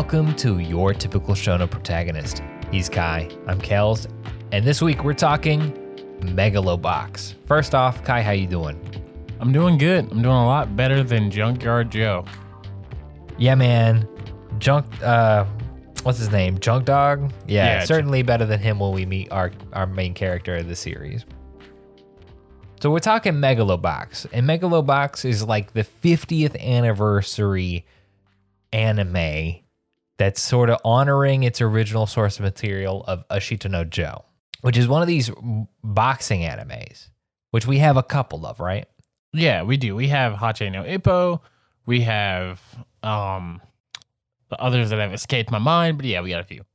Welcome to your typical Shonen protagonist. He's Kai, I'm Kels, and this week we're talking Megalobox. First off, Kai, how you doing? I'm doing good. I'm doing a lot better than Junkyard Joe. Yeah, man. Junk uh what's his name? Junk Dog? Yeah, Yeah, certainly better than him when we meet our our main character of the series. So we're talking Megalobox, and Megalobox is like the 50th anniversary anime that's sort of honoring its original source material of Ashita no Joe, which is one of these boxing animes, which we have a couple of, right? Yeah, we do. We have Hajime no Ippo. We have um the others that have escaped my mind, but yeah, we got a few.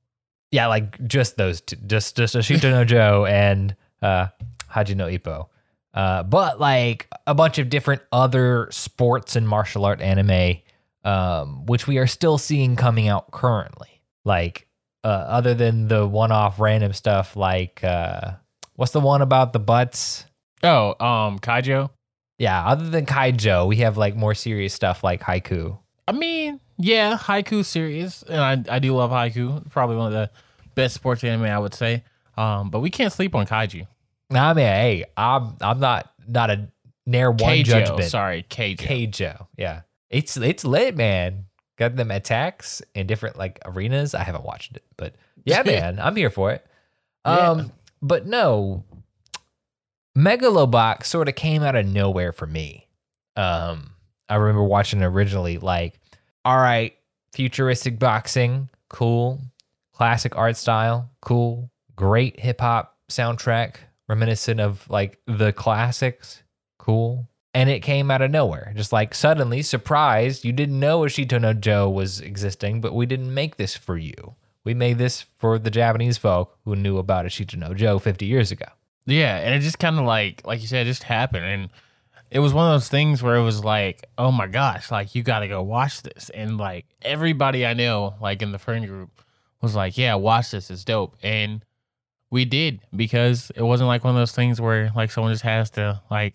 Yeah, like just those two, just just Ashita no Joe and uh, Hajime no Ippo. Uh, but like a bunch of different other sports and martial art anime, um, which we are still seeing coming out currently. Like uh, other than the one-off random stuff, like uh, what's the one about the butts? Oh, um, Kaijo. Yeah, other than Kaijo, we have like more serious stuff like Haikyu. I mean, yeah, Haikyu series, and I I do love Haikyu. Probably one of the best sports anime I would say. Um, but we can't sleep on Kaiju. Nah, I mean, hey, I'm I'm not not a near one Keijo, judgment. sorry, Keijo. Keijo. Yeah. It's it's lit, man. Got them attacks in different like arenas. I haven't watched it, but yeah, man, I'm here for it. Um, Yeah. but no, Megalobox sort of came out of nowhere for me. Um, I remember watching it originally, like, all right, futuristic boxing, cool, classic art style, cool, great hip hop soundtrack, reminiscent of like the classics, cool. And it came out of nowhere, just like suddenly surprised. You didn't know Ashita no Joe was existing, but we didn't make this for you. We made this for the Japanese folk who knew about Ashita no Joe 50 years ago. Yeah, and it just kind of like like you said, it just happened, and it was one of those things where it was like, oh my gosh, like you got to go watch this, and like everybody I know, like in the friend group, was like, yeah, watch this, it's dope, and we did because it wasn't like one of those things where like someone just has to like,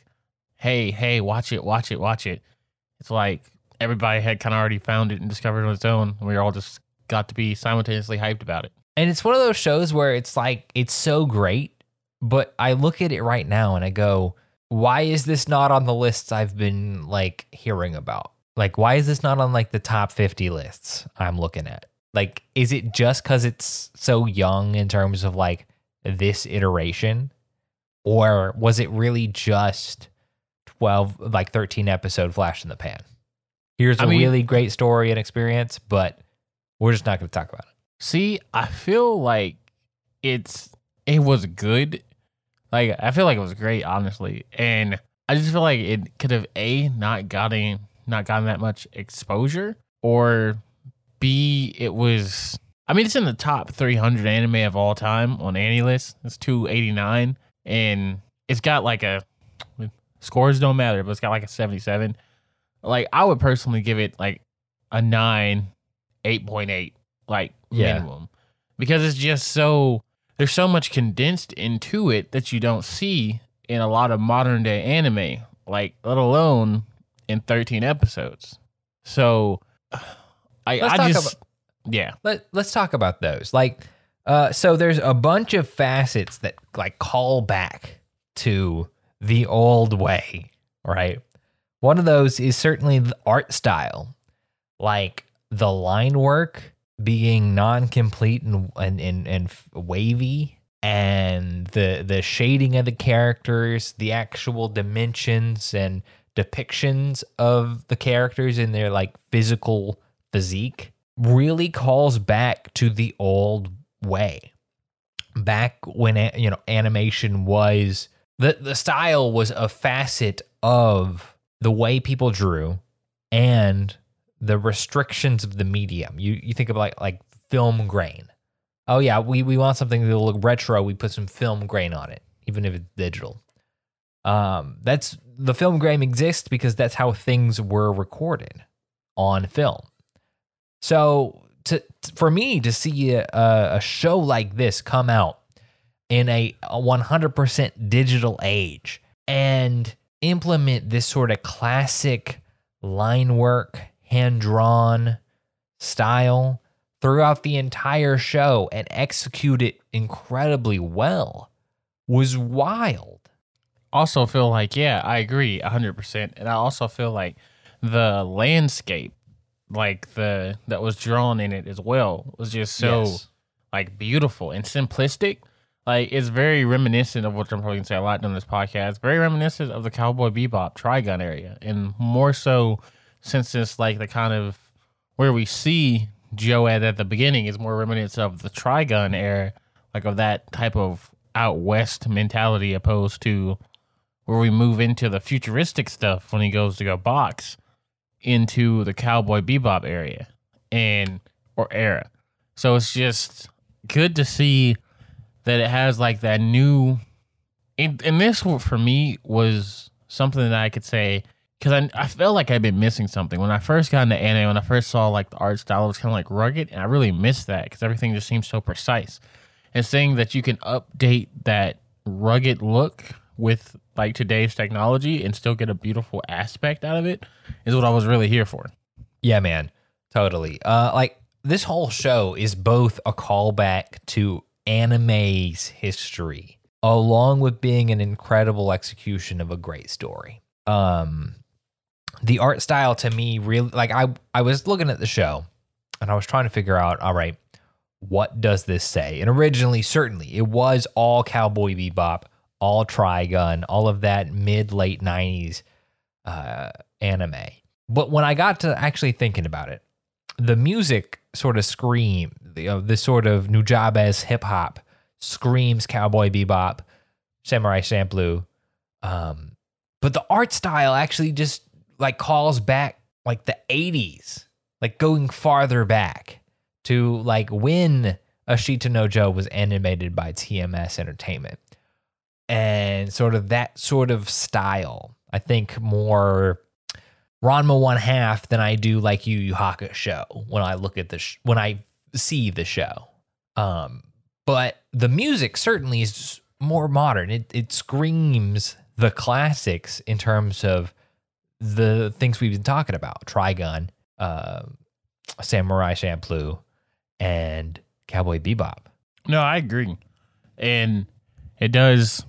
hey, hey, watch it, watch it, watch it. It's like everybody had kind of already found it and discovered it on its own, and we all just got to be simultaneously hyped about it. And it's one of those shows where it's like, it's so great, but I look at it right now and I go, why is this not on the lists I've been like hearing about? Like, why is this not on like the top 50 lists I'm looking at? Like, is it just because it's so young in terms of like this iteration? Or was it really just 12, like 13 episode flash in the pan? Here's a I mean- really great story and experience, but we're just not going to talk about it. See, I feel like it's it was good. Like I feel like it was great, honestly, and I just feel like it could have a not gotten not gotten that much exposure, or b it was. I mean, it's in the top 300 anime of all time on AniList. It's 289, and it's got like a scores don't matter, but it's got like a 77. Like I would personally give it like a nine, 8.8, like Yeah. minimum, because it's just so there's so much condensed into it that you don't see in a lot of modern day anime, like let alone in 13 episodes. So I, Let's I just yeah. Let, let's talk about those. Like, uh, so there's a bunch of facets that like call back to the old way, right? One of those is certainly the art style, like the line work being non-complete and and and, and wavy, and the the shading of the characters, the actual dimensions and depictions of the characters in their like physical physique really calls back to the old way. Back when you know animation was the the style was a facet of the way people drew and the restrictions of the medium. You you think of like like film grain. Oh yeah, we we want something to look retro, we put some film grain on it, even if it's digital. Um that's the film grain exists because that's how things were recorded on film. So to for me to see a, a show like this come out in a, a 100% digital age and implement this sort of classic line work, hand drawn style throughout the entire show and execute it incredibly well was wild. Also feel like yeah, I agree 100%. And I also feel like the landscape like the that was drawn in it as well was just so Yes. like beautiful and simplistic. Like it's very reminiscent of what I'm probably gonna say a lot on this podcast. Very reminiscent of the Cowboy Bebop Trigun area, and more so since it's like the kind of where we see Joe at at the beginning is more reminiscent of the Trigun era, like of that type of out west mentality, opposed to where we move into the futuristic stuff when he goes to go box into the Cowboy Bebop area and or era. So it's just good to see that it has like that new. And, and this for me was something that I could say because I, I felt like I'd been missing something when I first got into anime. When I first saw like the art style, it was kind of like rugged, and I really missed that because everything just seems so precise. And saying that you can update that rugged look with like today's technology and still get a beautiful aspect out of it is what I was really here for. Yeah, man. Totally. Uh like this whole show is both a callback to anime's history along with being an incredible execution of a great story. Um the art style to me really like I I was looking at the show and I was trying to figure out all right, what does this say? And originally certainly it was all Cowboy Bebop, all Trigun, all of that mid late 90s uh anime. But when I got to actually thinking about it, the music sort of scream, you know, this sort of Nujabes hip hop screams Cowboy Bebop, Samurai Champloo. Um, but the art style actually just like calls back like the 80s, like going farther back to like when Ashita no Joe was animated by TMS Entertainment. And sort of that sort of style. I think more Ranma one half than I do like Yu Yu Hakusho when I look at the sh- when I see the show. Um, but the music certainly is more modern. It it screams the classics in terms of the things we've been talking about: Trigun, uh, Samurai Champloo, and Cowboy Bebop. No, I agree. And it does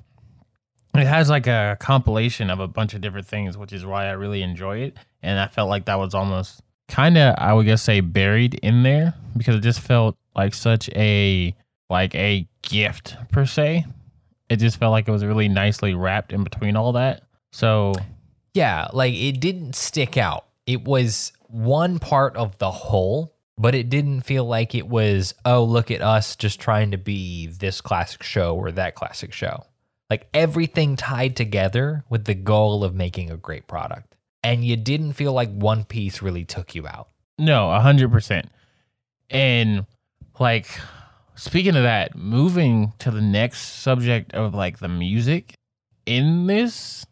it has like a compilation of a bunch of different things, which is why I really enjoy it. And I felt like that was almost kind of I would guess say buried in there because it just felt like such a like a gift per se. It just felt like it was really nicely wrapped in between all that. So Yeah, like it didn't stick out. It was one part of the whole, but it didn't feel like it was, oh, look at us just trying to be this classic show or that classic show. Like everything tied together with the goal of making a great product. And you didn't feel like one piece really took you out. No, a hundred percent. And like speaking of that, moving to the next subject of like the music in this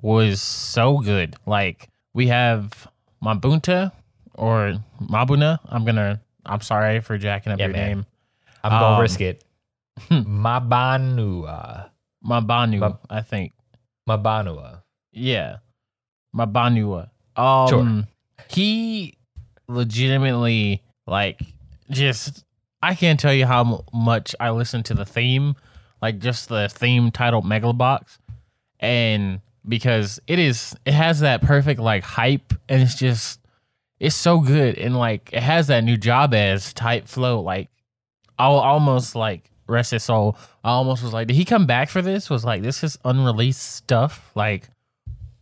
was so good. Like we have Mabunta or Mabuna. I'm gonna I'm sorry for jacking up Yeah, your man. name. I'm to Um, risk it. Mabanua. Mabanu, Mab- I think. Mabanua. Yeah. Mabanua. Um Sure. he legitimately like just I can't tell you how much I listen to the theme, like just the theme titled Megalobox and because it is it has that perfect like hype and it's just it's so good and like it has that Nujabes type flow like I'll almost like rest his soul. I almost was like, did he come back for this? Was like, this is unreleased stuff. Like,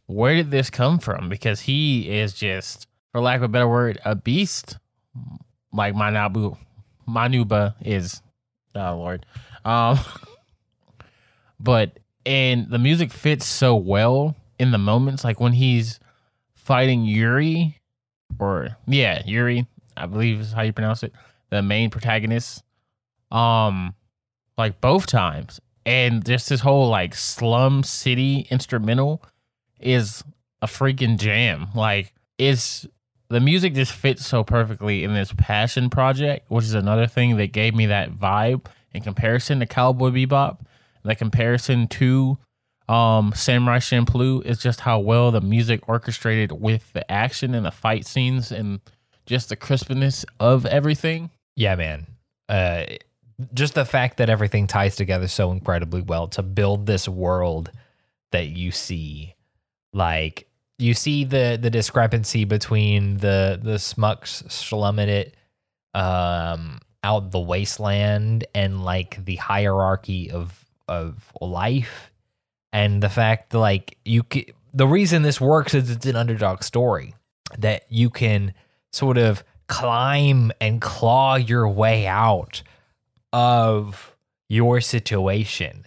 where did this come from? Because he is just, for lack of a better word, a beast. Like Manabu, Manuba is. Oh Lord. Um, but and the music fits so well in the moments, like when he's fighting Yuri, or yeah, Yuri, I believe is how you pronounce it, the main protagonist um like both times and just this whole like slum city instrumental is a freaking jam. Like it's the music just fits so perfectly in this passion project which is another thing that gave me that vibe in comparison to cowboy bebop. The comparison to um samurai champloo is just how well the music orchestrated with the action and the fight scenes and just the crispness of everything. Yeah, man. Uh, just the fact that everything ties together so incredibly well to build this world that you see, like you see the the discrepancy between the the smucks slumming it um out the wasteland and like the hierarchy of of life and the fact that like you c- the reason this works is it's an underdog story that you can sort of climb and claw your way out of your situation.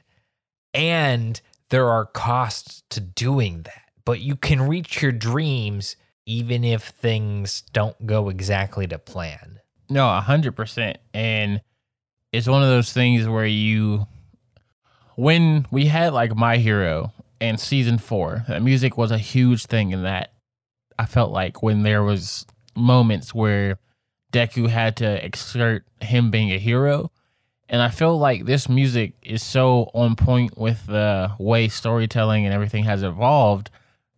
And there are costs to doing that but you can reach your dreams even if things don't go exactly to plan No, a hundred percent. And it's one of those things where you, when we had like My Hero and season four, that music was a huge thing in that. I felt like when there was moments where Deku had to exert him being a hero, and I feel like this music is so on point with the way storytelling and everything has evolved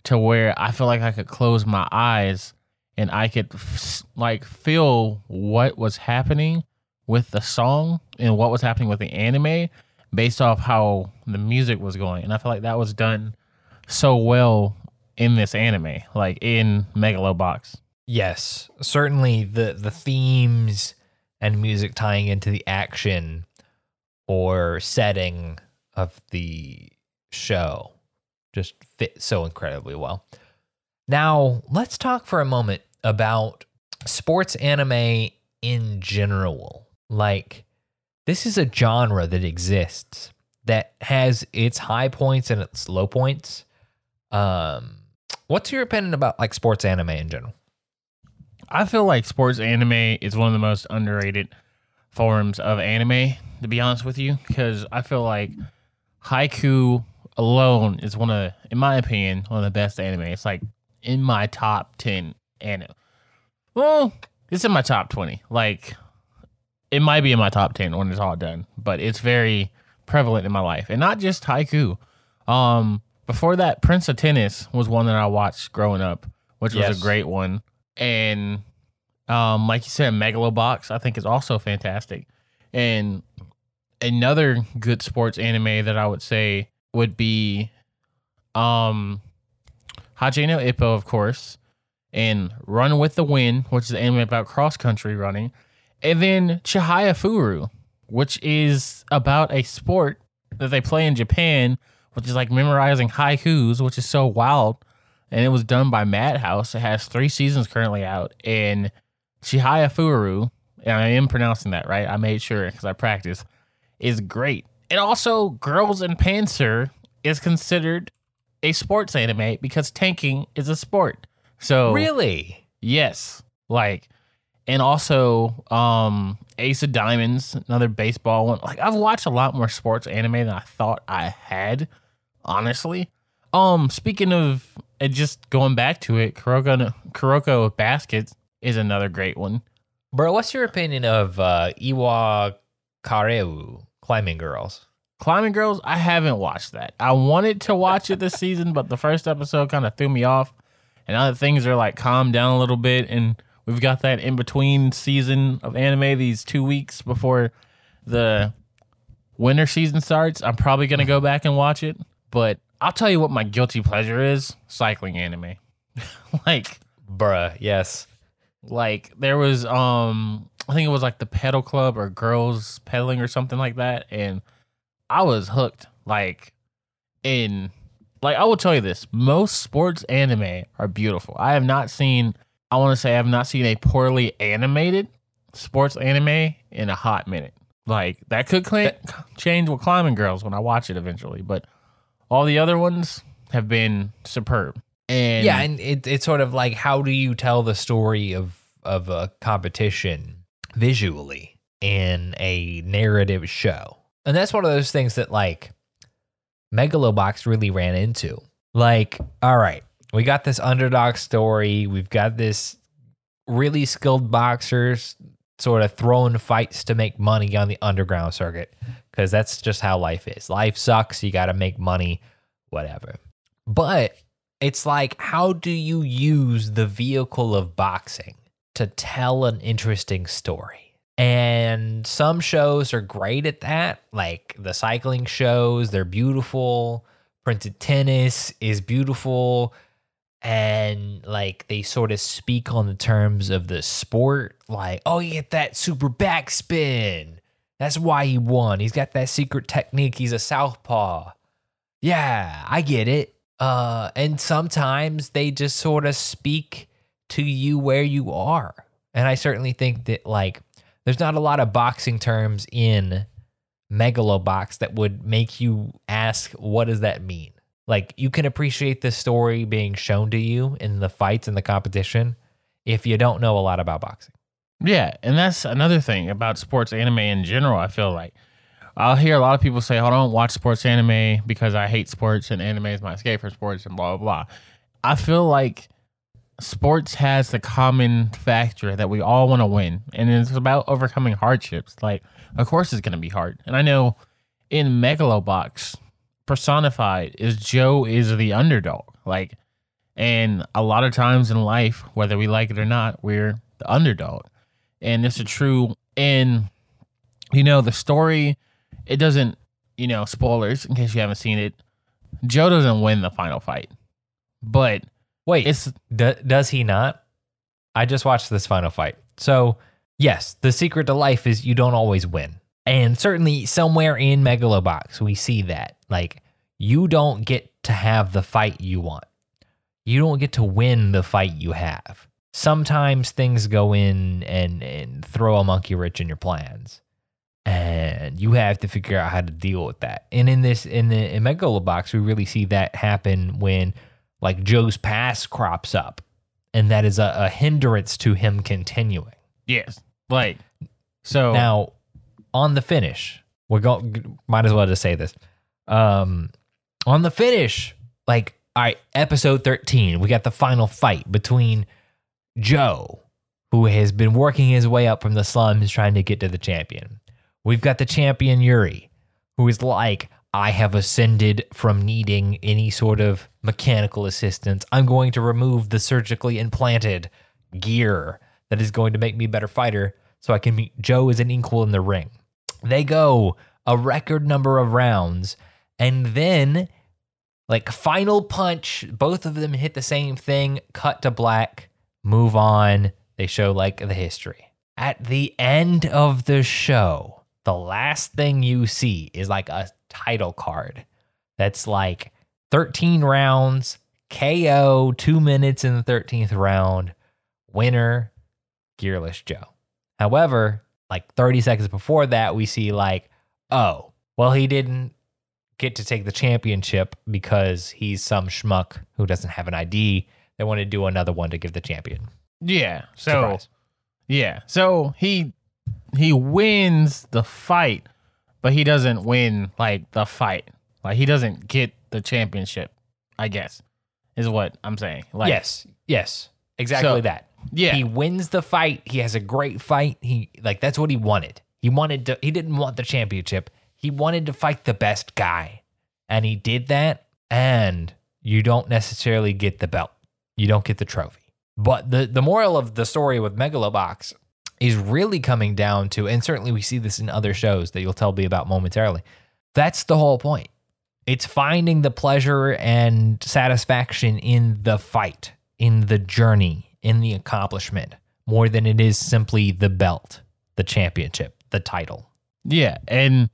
to where I feel like I could close my eyes and I could f- like feel what was happening with the song and what was happening with the anime based off how the music was going. And I feel like that was done so well in this anime, like in Megalobox. Yes, certainly the the themes and music tying into the action or setting of the show just fit so incredibly well. Now, let's talk for a moment about sports anime in general. Like this is a genre that exists that has its high points and its low points. Um what's your opinion about like sports anime in general? I feel like sports anime is one of the most underrated forms of anime, to be honest with you, because I feel like Haikyu alone is one of, in my opinion, one of the best anime. It's like in my top 10 anime. Well, it's in my top 20. Like, it might be in my top 10 when it's all done, but it's very prevalent in my life. And not just Haikyu. Um, before that, Prince of Tennis was one that I watched growing up, which was a great one. And um, like you said, Megalobox, I think is also fantastic. And another good sports anime that I would say would be um Hajime no Ippo, of course, and Run with the Wind, which is an anime about cross country running, and then Chihaya Furu, which is about a sport that they play in Japan, which is like memorizing haikus, which is so wild. And it was done by Madhouse. It has three seasons currently out, and Chihaya Furu, and I am pronouncing that right. I made sure because I practiced, is great. And also, Girls und Panzer is considered a sports anime because tanking is a sport. So Really? Yes. Like and also um Ace of Diamonds, another baseball one. Like I've watched a lot more sports anime than I thought I had, honestly. Um speaking of uh, just going back to it, Kuroko Kuroko Baskets is another great one. Bro, what's your opinion of uh, Iwa Kakeru, Climbing Girls? Climbing Girls, I haven't watched that. I wanted to watch it this season, but the first episode kind of threw me off. And now that things are like calmed down a little bit, and we've got that in between season of anime, these two weeks before the winter season starts, I'm probably gonna go back and watch it. But I'll tell you what my guilty pleasure is: cycling anime. like, Bruh, yes. like there was um, I think it was like the pedal club or girls pedaling or something like that, and I was hooked. Like in like I will tell you this, most sports anime are beautiful. I have not seen I want to say I have not seen a poorly animated sports anime in a hot minute. Like that could cla change with Climbing Girls when I watch it eventually, but all the other ones have been superb. And yeah, and it, it's sort of like how do you tell the story of of a competition visually in a narrative show? And that's one of those things that like Megalobox really ran into. Like, all right, we got this underdog story, we've got this really skilled boxers sort of throwing fights to make money on the underground circuit because that's just how life is. Life sucks, you got to make money, whatever. But it's like, how do you use the vehicle of boxing to tell an interesting story? And some shows are great at that, like the cycling shows, they're beautiful. Prince of Tennis is beautiful. And like they sort of speak on the terms of the sport, like, oh, you get that super backspin. That's why he won. He's got that secret technique. He's a southpaw. Yeah, I get it. Uh, and sometimes they just sort of speak to you where you are. And I certainly think that like there's not a lot of boxing terms in Megalobox that would make you ask, what does that mean? Like you can appreciate the story being shown to you in the fights and the competition if you don't know a lot about boxing. Yeah, and that's another thing about sports anime in general. I feel like I'll hear a lot of people say, "I don't watch sports anime because I hate sports and anime is my escape from sports and blah blah blah." I feel like sports has the common factor that we all want to win, and it's about overcoming hardships. Like, of course, it's going to be hard, and I know in Megalobox personified is Joe is the underdog. Like, and a lot of times in life, whether we like it or not, we're the underdog and this is true and you know the story it doesn't you know spoilers in case you haven't seen it joe doesn't win the final fight but Wait, it's d- does he not? I just watched this final fight. So, yes, the secret to life is you don't always win. And certainly somewhere in Megalobox, we see that. Like, you don't get to have the fight you want. You don't get to win the fight you have. Sometimes things go in and, and throw a monkey wrench in your plans. And you have to figure out how to deal with that. And in this, in the in Megalobox, we really see that happen when like Joe's past crops up, and that is a, a hindrance to him continuing. yes like so Now, on the finish, we're going. Might as well just say this. Um, on the finish, like all right, episode thirteen, we got the final fight between Joe, who has been working his way up from the slums, trying to get to the champion. We've got the champion Yuri, who is like, I have ascended from needing any sort of mechanical assistance. I'm going to remove the surgically implanted gear that is going to make me a better fighter so I can meet Joe as an equal in the ring. They go a record number of rounds and then like final punch, both of them hit the same thing, cut to black, move on. They show like the history. At the end of the show, the last thing you see is like a title card that's like 13 rounds, KO, two minutes in the 13th round, winner, Gearless Joe. However, like 30 seconds before that, we see like, oh, well, he didn't get to take the championship because he's some schmuck who doesn't have an ID. They want to do another one to give the champion. yeah so Surprise. yeah so he he wins the fight but he doesn't win like the fight like he doesn't get the championship i guess is what i'm saying like yes, yes, exactly So- that. yeah He wins the fight. He has a great fight. He like that's what he wanted. He wanted to. He didn't want the championship. He wanted to fight the best guy, and he did that. And you don't necessarily get the belt. You don't get the trophy. But the the moral of the story with Megalobox is really coming down to, and certainly we see this in other shows that you'll tell me about momentarily. That's the whole point. It's finding the pleasure and satisfaction in the fight, in the journey, in the accomplishment, more than it is simply the belt, the championship, the title. Yeah, and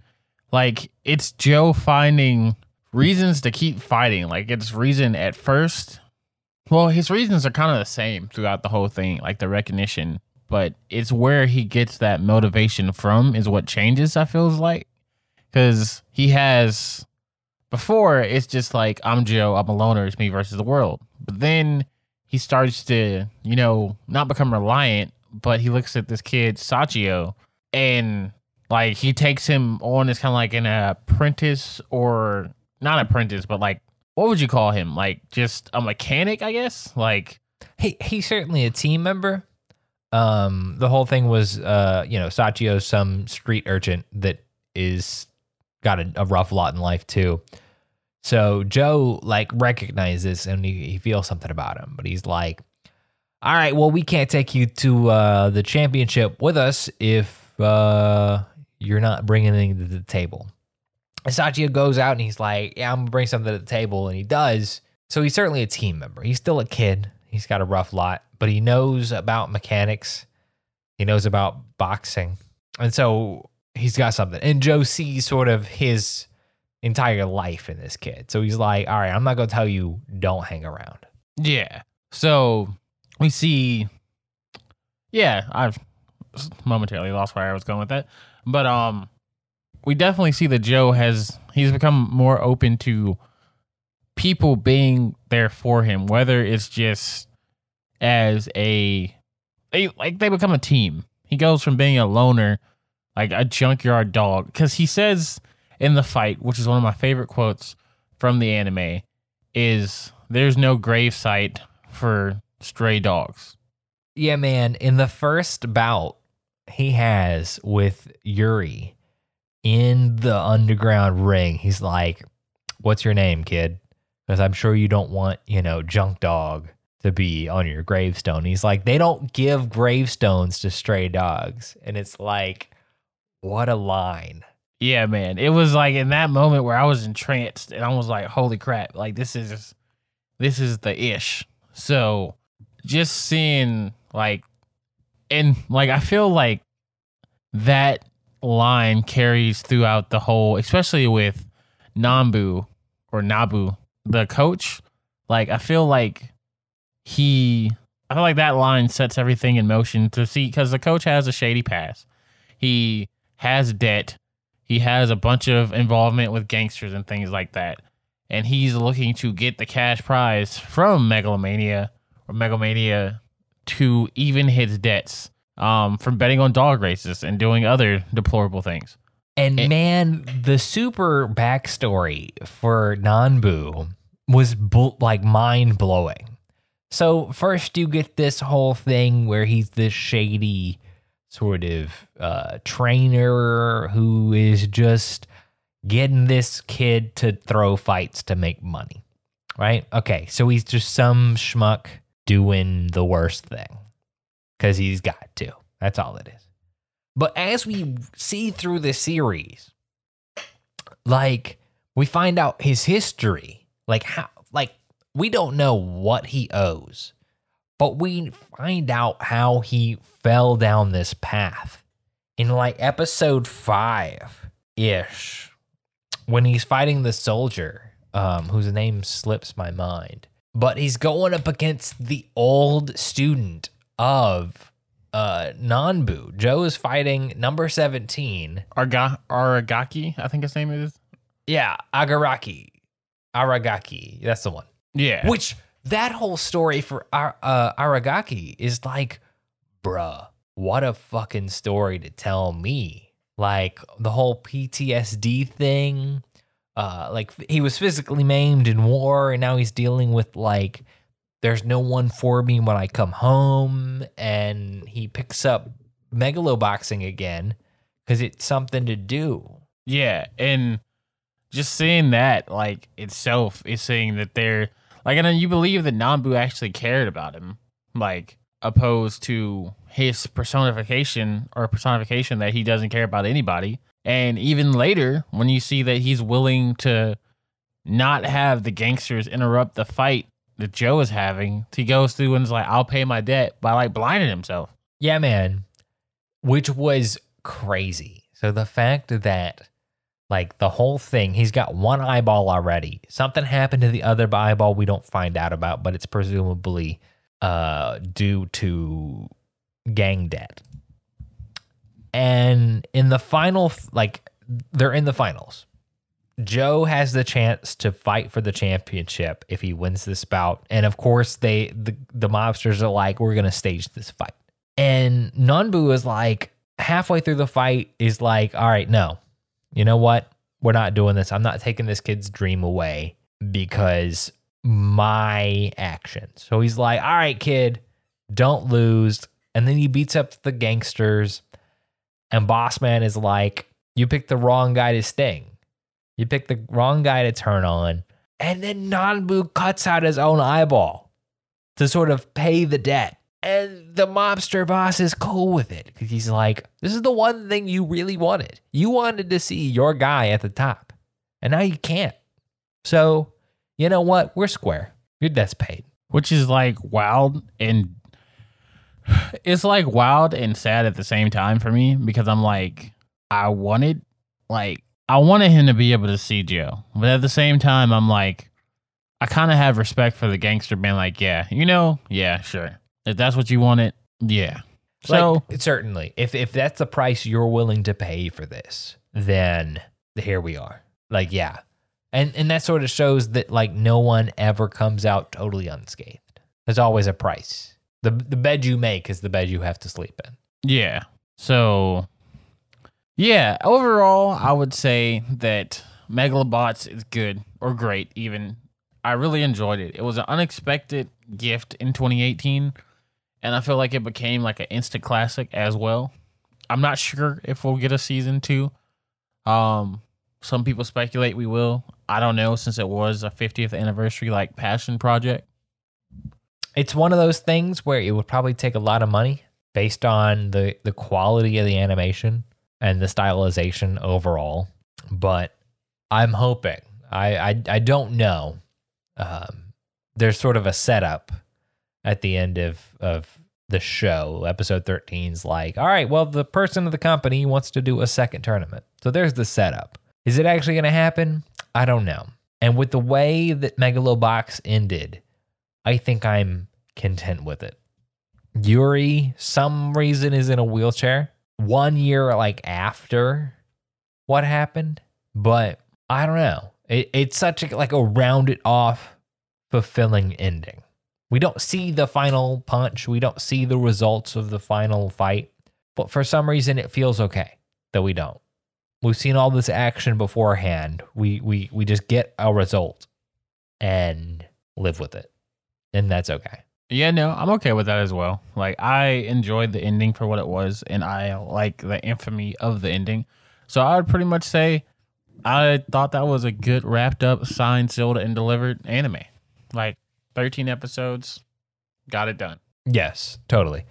like it's Joe finding reasons to keep fighting. Like it's reason at first. Well, his reasons are kind of the same throughout the whole thing, like the recognition, but it's where he gets that motivation from is what changes, I feels like. Cuz he has before it's just like I'm Joe, I'm a loner, it's me versus the world. But then he starts to, you know, not become reliant, but he looks at this kid Sachio and like he takes him on as kind of like an apprentice or not apprentice, but like what would you call him? Like just a mechanic, I guess. Like He he's certainly a team member. Um, the whole thing was, uh, you know, Sachio's some street urchin that is got a, a rough lot in life too. So Joe like recognizes and he, he feels something about him, but he's like, "All right, well, we can't take you to uh, the championship with us if uh, you're not bringing anything to the table. Sachio goes out and he's like, Yeah, I'm gonna bring something to the table. And he does. So he's certainly a team member. He's still a kid. He's got a rough lot, but he knows about mechanics. He knows about boxing. And so he's got something. And Joe sees sort of his entire life in this kid. So he's like, All right, I'm not gonna tell you don't hang around. Yeah. So we see. Yeah, I've momentarily lost where I was going with that, but um, we definitely see that Joe has he's become more open to people being there for him, whether it's just as a they like they become a team. He goes from being a loner, like a junkyard dog, because he says in the fight, which is one of my favorite quotes from the anime, is there's no grave site for stray dogs. Yeah, man. In the first bout he has with Yuri in the underground ring, he's like, What's your name, kid? Because I'm sure you don't want, you know, junk dog to be on your gravestone. He's like, They don't give gravestones to stray dogs. And it's like, What a line. Yeah, man. It was like in that moment where I was entranced and I was like, holy crap, like this is this is the ish. So just seeing like and like I feel like that line carries throughout the whole, especially with Nambu or Nabu, the coach. Like I feel like he I feel like that line sets everything in motion to see because the coach has a shady past. He has debt. He has a bunch of involvement with gangsters and things like that. And he's looking to get the cash prize from Megalonia or Megalomania to even his debts um, from betting on dog races and doing other deplorable things. And It- man, the super backstory for Nanbu was bu- like mind blowing. So first, you get this whole thing where he's this shady sort of uh, trainer who is just getting this kid to throw fights to make money, right? Okay, so he's just some schmuck doing the worst thing because he's got to. That's all it is. But as we see through the series, like we find out his history, like how, like we don't know what he owes, but we find out how he fell down this path in like episode five ish when he's fighting the soldier, um, whose name slips my mind, but he's going up against the old student of uh Nanbu. Joe is fighting number 17. Arga- Aragaki, I think his name is. Yeah, Agaraki. Aragaki. That's the one. Yeah. Which that whole story for Ar- uh, Aragaki is like, bruh, what a fucking story to tell me. Like the whole PTSD thing. Uh, like he was physically maimed in war, and now he's dealing with like, there's no one for me when I come home, and he picks up megaloboxing again because it's something to do. Yeah, and just seeing that like itself is saying that they're like, and then you believe that Nambu actually cared about him, like opposed to his personification or personification that he doesn't care about anybody. And even later, when you see that he's willing to not have the gangsters interrupt the fight that Joe is having, he goes through and is like, "I'll pay my debt" by like blinding himself. Yeah, man. Which was crazy. So the fact that like the whole thing, he's got one eyeball already. Something happened to the other eyeball we don't find out about, but it's presumably uh due to gang debt. And in the final like they're in the finals. Joe has the chance to fight for the championship if he wins this bout. And of course, they the, the mobsters are like, we're gonna stage this fight. And Nanbu is like halfway through the fight is like, all right, no, you know what? We're not doing this. I'm not taking this kid's dream away because my actions. So he's like, all right, kid, don't lose. And then he beats up the gangsters. And Bossman is like, you picked the wrong guy to sting. You pick the wrong guy to turn on. And then Nanbu cuts out his own eyeball to sort of pay the debt. And the mobster boss is cool with it because he's like, this is the one thing you really wanted. You wanted to see your guy at the top, and now you can't. So, you know what? We're square. Your debt's paid. which is like wild and it's like wild and sad at the same time for me because I'm like I wanted like I wanted him to be able to see Joe, but at the same time I'm like I kind of have respect for the gangster being like, yeah, you know, yeah, sure, if that's what you wanted, yeah. So like, certainly, if if that's the price you're willing to pay for this, then here we are. Like, yeah, and and that sort of shows that like no one ever comes out totally unscathed. There's always a price. the The bed you make is the bed you have to sleep in. Yeah. So, yeah, overall, I would say that Megalobox is good or great, even. I really enjoyed it. It was an unexpected gift in 2018, and I feel like it became like an instant classic as well. I'm not sure if we'll get a season two. Um, some people speculate we will. I don't know since it was a 50th anniversary like passion project. It's one of those things where it would probably take a lot of money based on the the quality of the animation and the stylization overall. But I'm hoping. I I, I don't know. Um, there's sort of a setup at the end of of the show. Episode 13's like, all right, well, the person of the company wants to do a second tournament. So there's the setup. Is it actually going to happen? I don't know. And with the way that Megalobox ended, I think I'm content with it. Yuri, some reason, is in a wheelchair. One year, like after what happened, but I don't know. It, it's such a, like a rounded off, fulfilling ending. We don't see the final punch. We don't see the results of the final fight, but for some reason, it feels okay that we don't. We've seen all this action beforehand. We we we just get a result and live with it, and that's okay. Yeah, no, I'm okay with that as well. Like I enjoyed the ending for what it was, and I like the infamy of the ending. So I would pretty much say I thought that was a good wrapped up, signed, sealed, and delivered anime. Like 13 episodes, got it done. Yes, totally.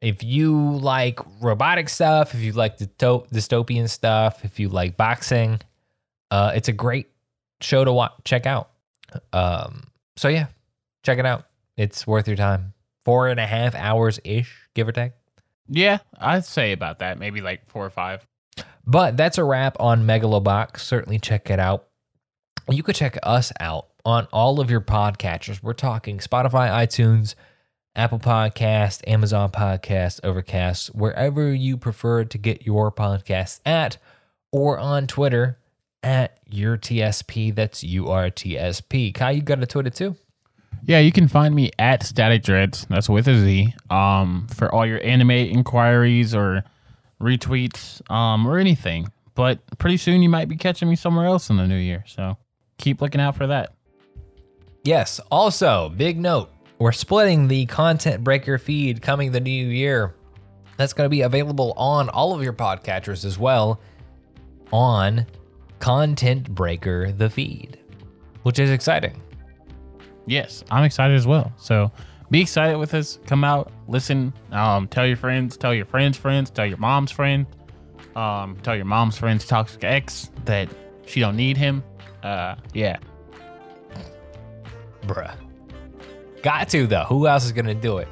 If you like robotic stuff, if you like the dystopian stuff, if you like boxing, uh, it's a great show to watch, check out. Um, so yeah, check it out. It's worth your time. Four and a half hours ish, give or take. Yeah, I'd say about that. Maybe like four or five. But that's a wrap on Megalobox. Certainly check it out. You could check us out on all of your podcatchers. We're talking Spotify, iTunes, Apple Podcast, Amazon Podcast, Overcast, wherever you prefer to get your podcasts at, or on Twitter at your TSP. That's U R T S P. Kai, you got a Twitter too? Yeah, you can find me at Static Dreads. That's with a Z. Um, for all your anime inquiries or retweets, um, or anything. But pretty soon you might be catching me somewhere else in the new year. So keep looking out for that. Yes. Also, big note: we're splitting the Content Breaker feed coming the new year. That's going to be available on all of your podcatchers as well on Content Breaker the feed, which is exciting. Yes, I'm excited as well. So be excited with us. Come out, listen, um, tell your friends, tell your friends' friends, tell your mom's friend, um, tell your mom's friend's toxic ex that she don't need him. Uh, yeah. Bruh. Got to though. Who else is gonna do it?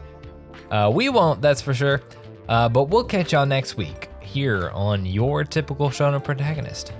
Uh, we won't, that's for sure. Uh, but we'll catch y'all next week here on your typical shonen protagonist.